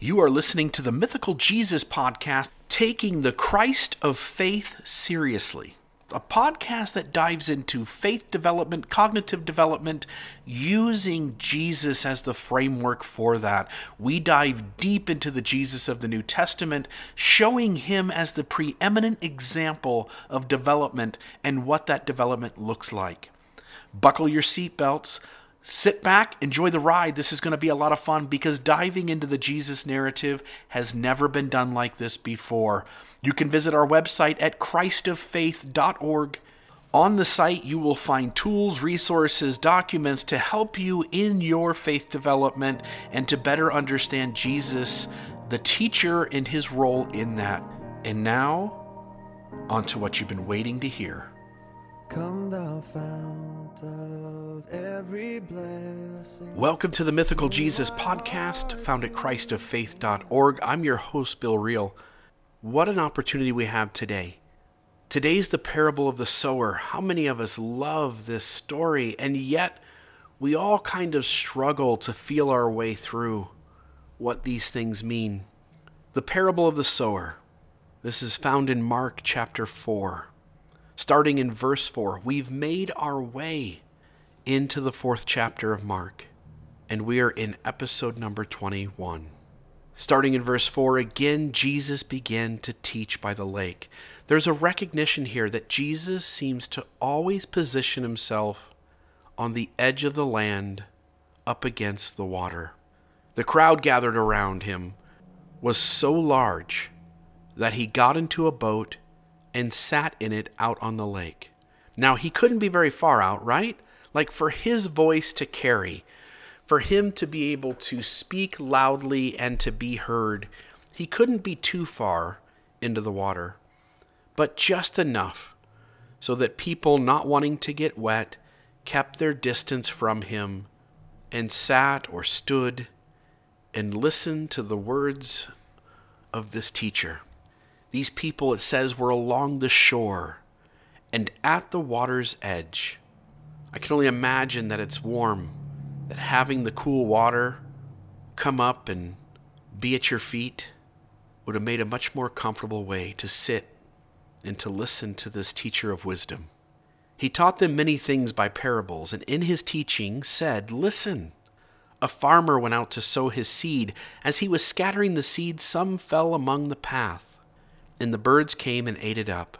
You are listening to the Mythical Jesus podcast, taking the Christ of faith seriously. A podcast that dives into faith development, cognitive development, using Jesus as the framework for that. We dive deep into the Jesus of the New Testament, showing him as the preeminent example of development and what that development looks like. Buckle your seatbelts sit back, enjoy the ride. This is going to be a lot of fun because diving into the Jesus narrative has never been done like this before. You can visit our website at christoffaith.org. On the site, you will find tools, resources, documents to help you in your faith development and to better understand Jesus, the teacher, and his role in that. And now, on to what you've been waiting to hear. Come thou. Welcome to the Mythical Jesus podcast, found at christoffaith.org. I'm your host, Bill Reel. What an opportunity we have today. Today's the parable of the sower. How many of us love this story? And yet, we all kind of struggle to feel our way through what these things mean. The parable of the sower. This is found in Mark chapter 4 starting in verse 4. We've made our way into the fourth chapter of Mark, and we are in episode number 21. Starting in verse 4, again, Jesus began to teach by the lake. There's a recognition here that Jesus seems to always position himself on the edge of the land up against the water. The crowd gathered around him was so large that he got into a boat and sat in it out on the lake. Now, he couldn't be very far out, right? Like for his voice to carry, for him to be able to speak loudly and to be heard, he couldn't be too far into the water, but just enough so that people not wanting to get wet kept their distance from him and sat or stood and listened to the words of this teacher. These people, it says, were along the shore and at the water's edge. I can only imagine that it's warm, that having the cool water come up and be at your feet would have made a much more comfortable way to sit and to listen to this teacher of wisdom. He taught them many things by parables, and in his teaching said, Listen. A farmer went out to sow his seed. As he was scattering the seed, some fell among the path and the birds came and ate it up.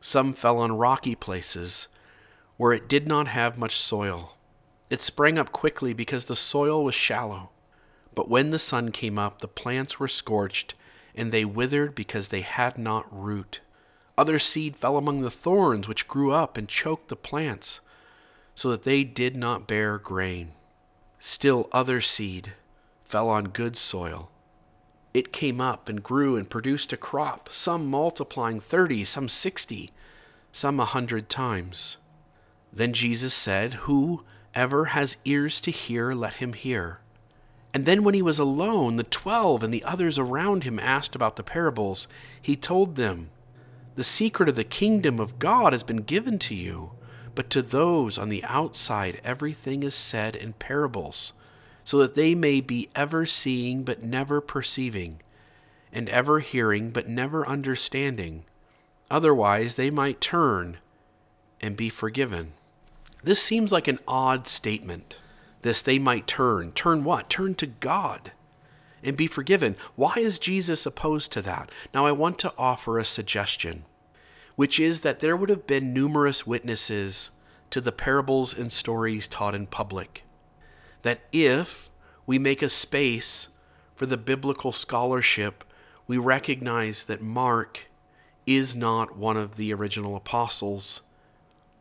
Some fell on rocky places where it did not have much soil. It sprang up quickly because the soil was shallow. But when the sun came up, the plants were scorched, and they withered because they had not root. Other seed fell among the thorns, which grew up and choked the plants, so that they did not bear grain. Still other seed fell on good soil it came up and grew and produced a crop, some multiplying thirty, some sixty, some a hundred times. Then Jesus said, Whoever has ears to hear, let him hear. And then, when he was alone, the twelve and the others around him asked about the parables. He told them, The secret of the kingdom of God has been given to you, but to those on the outside, everything is said in parables so that they may be ever seeing but never perceiving, and ever hearing but never understanding. Otherwise, they might turn and be forgiven. This seems like an odd statement. This they might turn. Turn what? Turn to God and be forgiven. Why is Jesus opposed to that? Now, I want to offer a suggestion, which is that there would have been numerous witnesses to the parables and stories taught in public that if we make a space for the biblical scholarship, we recognize that Mark is not one of the original apostles.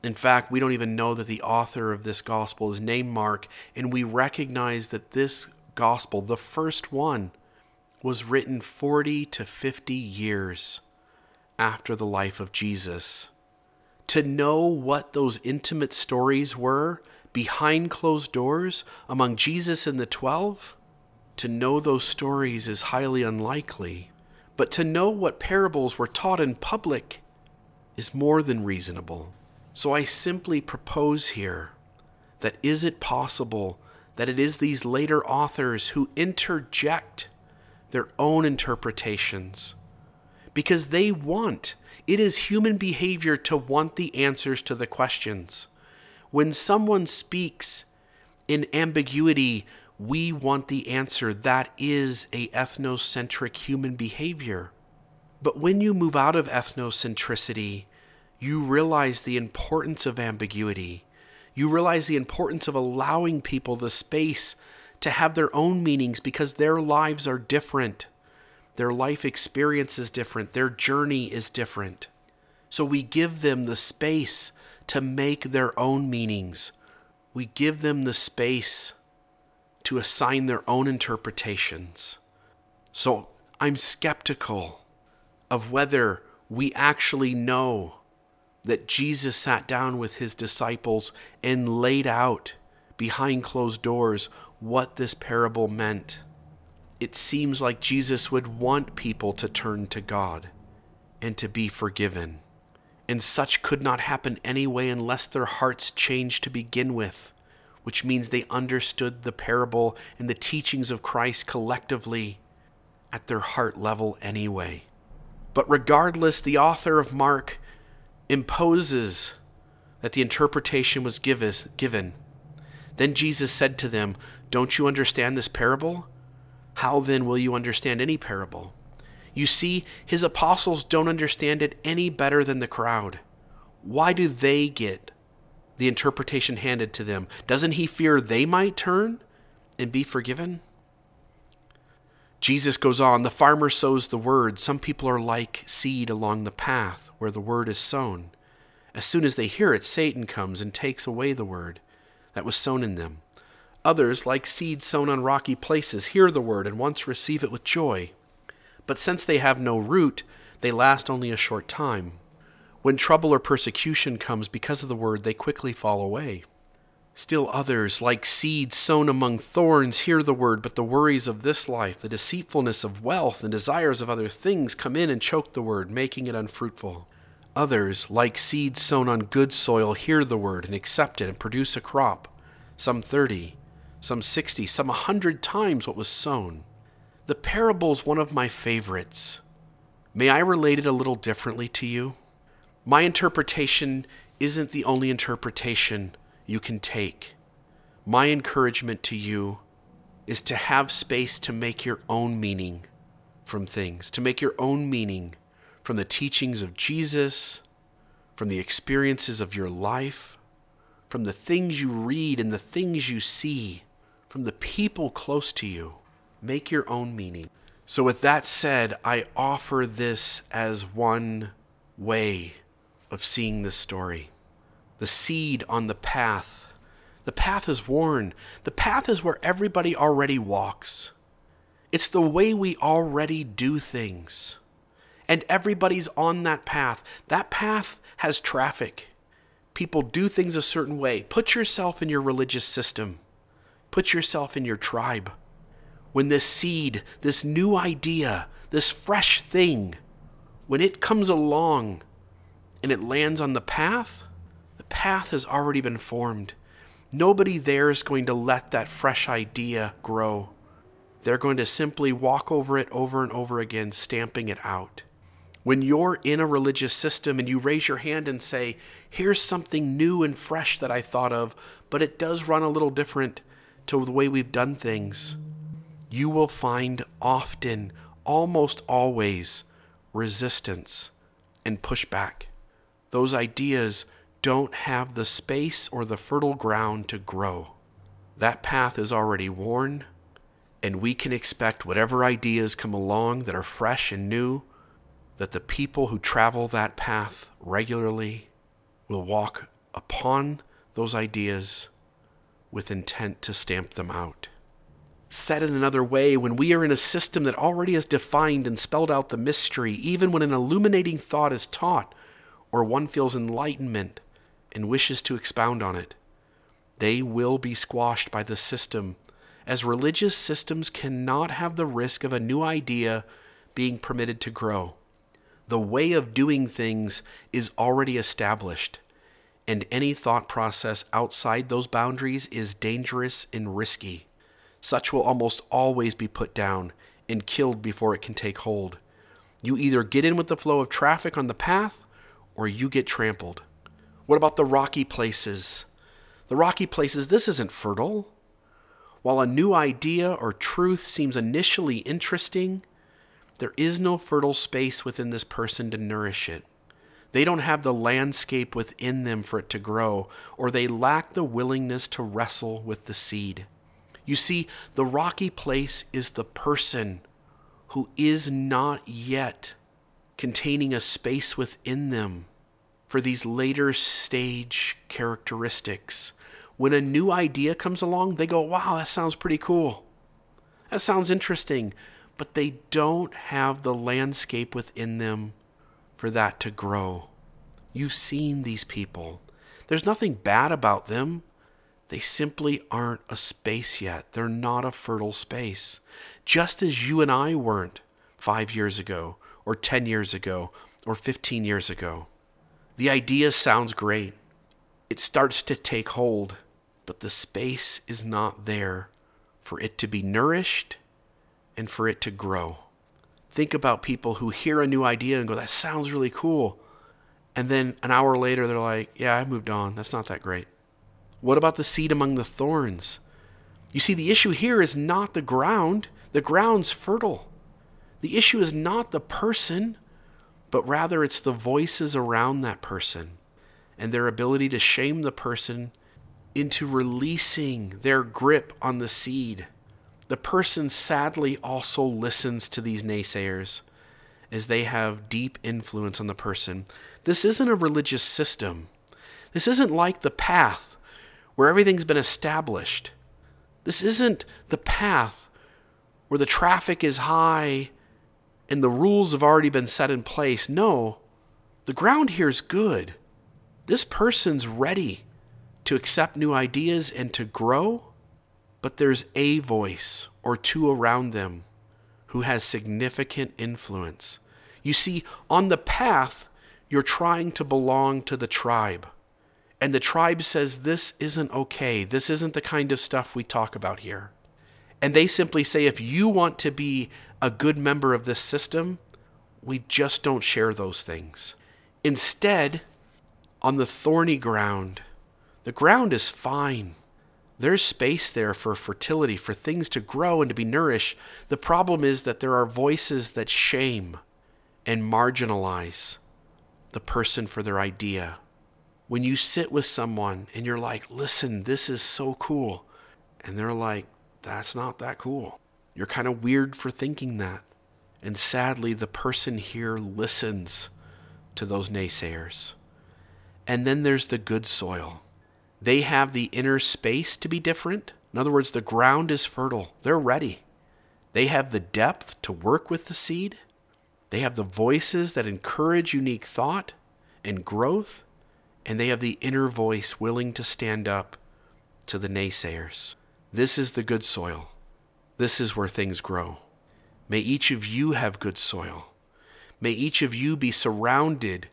In fact, we don't even know that the author of this gospel is named Mark, and we recognize that this gospel, the first one, was written 40 to 50 years after the life of Jesus. To know what those intimate stories were behind closed doors among Jesus and the twelve? To know those stories is highly unlikely, but to know what parables were taught in public is more than reasonable. So I simply propose here that is it possible that it is these later authors who interject their own interpretations because they want. It is human behavior to want the answers to the questions. When someone speaks in ambiguity, we want the answer. That is a ethnocentric human behavior. But when you move out of ethnocentricity, you realize the importance of ambiguity. You realize the importance of allowing people the space to have their own meanings because their lives are different. Their life experience is different. Their journey is different. So we give them the space to make their own meanings. We give them the space to assign their own interpretations. So I'm skeptical of whether we actually know that Jesus sat down with his disciples and laid out behind closed doors what this parable meant. It seems like Jesus would want people to turn to God and to be forgiven. And such could not happen anyway unless their hearts changed to begin with, which means they understood the parable and the teachings of Christ collectively at their heart level anyway. But regardless, the author of Mark imposes that the interpretation was given. Then Jesus said to them, Don't you understand this parable? How then will you understand any parable? You see, his apostles don't understand it any better than the crowd. Why do they get the interpretation handed to them? Doesn't he fear they might turn and be forgiven? Jesus goes on The farmer sows the word. Some people are like seed along the path where the word is sown. As soon as they hear it, Satan comes and takes away the word that was sown in them. Others, like seed sown on rocky places, hear the word and once receive it with joy. But since they have no root, they last only a short time. When trouble or persecution comes because of the word, they quickly fall away. Still others, like seeds sown among thorns, hear the word, but the worries of this life, the deceitfulness of wealth, and desires of other things come in and choke the word, making it unfruitful. Others, like seeds sown on good soil, hear the word and accept it and produce a crop, some thirty, some 60, some a 100 times what was sown. The parable is one of my favorites. May I relate it a little differently to you? My interpretation isn't the only interpretation you can take. My encouragement to you is to have space to make your own meaning from things, to make your own meaning from the teachings of Jesus, from the experiences of your life, from the things you read and the things you see from the people close to you. Make your own meaning. So, with that said, I offer this as one way of seeing this story. The seed on the path. The path is worn. The path is where everybody already walks. It's the way we already do things. And everybody's on that path. That path has traffic. People do things a certain way. Put yourself in your religious system. Put yourself in your tribe. When this seed, this new idea, this fresh thing, when it comes along and it lands on the path, path has already been formed. Nobody there is going to let that fresh idea grow. They're going to simply walk over it over and over again, stamping it out. When you're in a religious system and you raise your hand and say, Here's something new and fresh that I thought of, but it does run a little different, to the way we've done things, you will find often, almost always, resistance and pushback. Those ideas don't have the space or the fertile ground to grow. That path is already worn, and we can expect whatever ideas come along that are fresh and new, that the people who travel that path regularly will walk upon those ideas with intent to stamp them out. Said in another way, when we are in a system that already has defined and spelled out the mystery, even when an illuminating thought is taught, or one feels enlightenment and wishes to expound on it, they will be squashed by the system, as religious systems cannot have the risk of a new idea being permitted to grow. The way of doing things is already established and any thought process outside those boundaries is dangerous and risky. Such will almost always be put down and killed before it can take hold. You either get in with the flow of traffic on the path or you get trampled. What about the rocky places? The rocky places, this isn't fertile. While a new idea or truth seems initially interesting, there is no fertile space within this person to nourish it. They don't have the landscape within them for it to grow, or they lack the willingness to wrestle with the seed. You see, the rocky place is the person who is not yet containing a space within them for these later stage characteristics. When a new idea comes along, they go, wow, that sounds pretty cool. That sounds interesting. But they don't have the landscape within them for that to grow. You've seen these people. There's nothing bad about them. They simply aren't a space yet. They're not a fertile space. Just as you and I weren't five years ago, or 10 years ago, or 15 years ago. The idea sounds great. It starts to take hold, but the space is not there for it to be nourished and for it to grow think about people who hear a new idea and go, that sounds really cool. And then an hour later, they're like, yeah, I moved on. That's not that great. What about the seed among the thorns? You see, the issue here is not the ground, the ground's fertile. The issue is not the person, but rather it's the voices around that person and their ability to shame the person into releasing their grip on the seed the person sadly also listens to these naysayers as they have deep influence on the person. This isn't a religious system. This isn't like the path where everything's been established. This isn't the path where the traffic is high and the rules have already been set in place. No, the ground here is good. This person's ready to accept new ideas and to grow but there's a voice or two around them who has significant influence. You see, on the path, you're trying to belong to the tribe. And the tribe says, This isn't okay. This isn't the kind of stuff we talk about here. And they simply say, If you want to be a good member of this system, we just don't share those things. Instead, on the thorny ground, the ground is fine. There's space there for fertility, for things to grow and to be nourished. The problem is that there are voices that shame and marginalize the person for their idea. When you sit with someone and you're like, listen, this is so cool. And they're like, that's not that cool. You're kind of weird for thinking that. And sadly, the person here listens to those naysayers. And then there's the good soil. They have the inner space to be different. In other words, the ground is fertile. They're ready. They have the depth to work with the seed. They have the voices that encourage unique thought and growth. And they have the inner voice willing to stand up to the naysayers. This is the good soil. This is where things grow. May each of you have good soil. May each of you be surrounded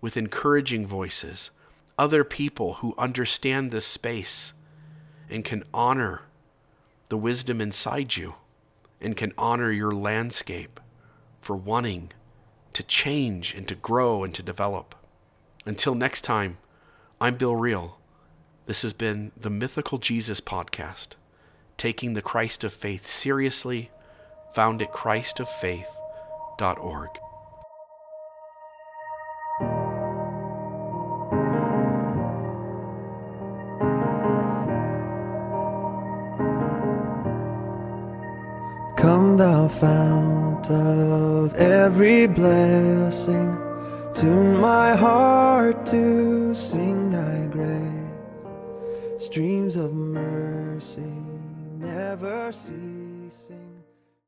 with encouraging voices other people who understand this space and can honor the wisdom inside you and can honor your landscape for wanting to change and to grow and to develop. Until next time, I'm Bill Reel. This has been the Mythical Jesus podcast, taking the Christ of faith seriously, found at christoffaith.org. Come, thou fount of every blessing, tune my heart to sing thy grace. Streams of mercy never ceasing.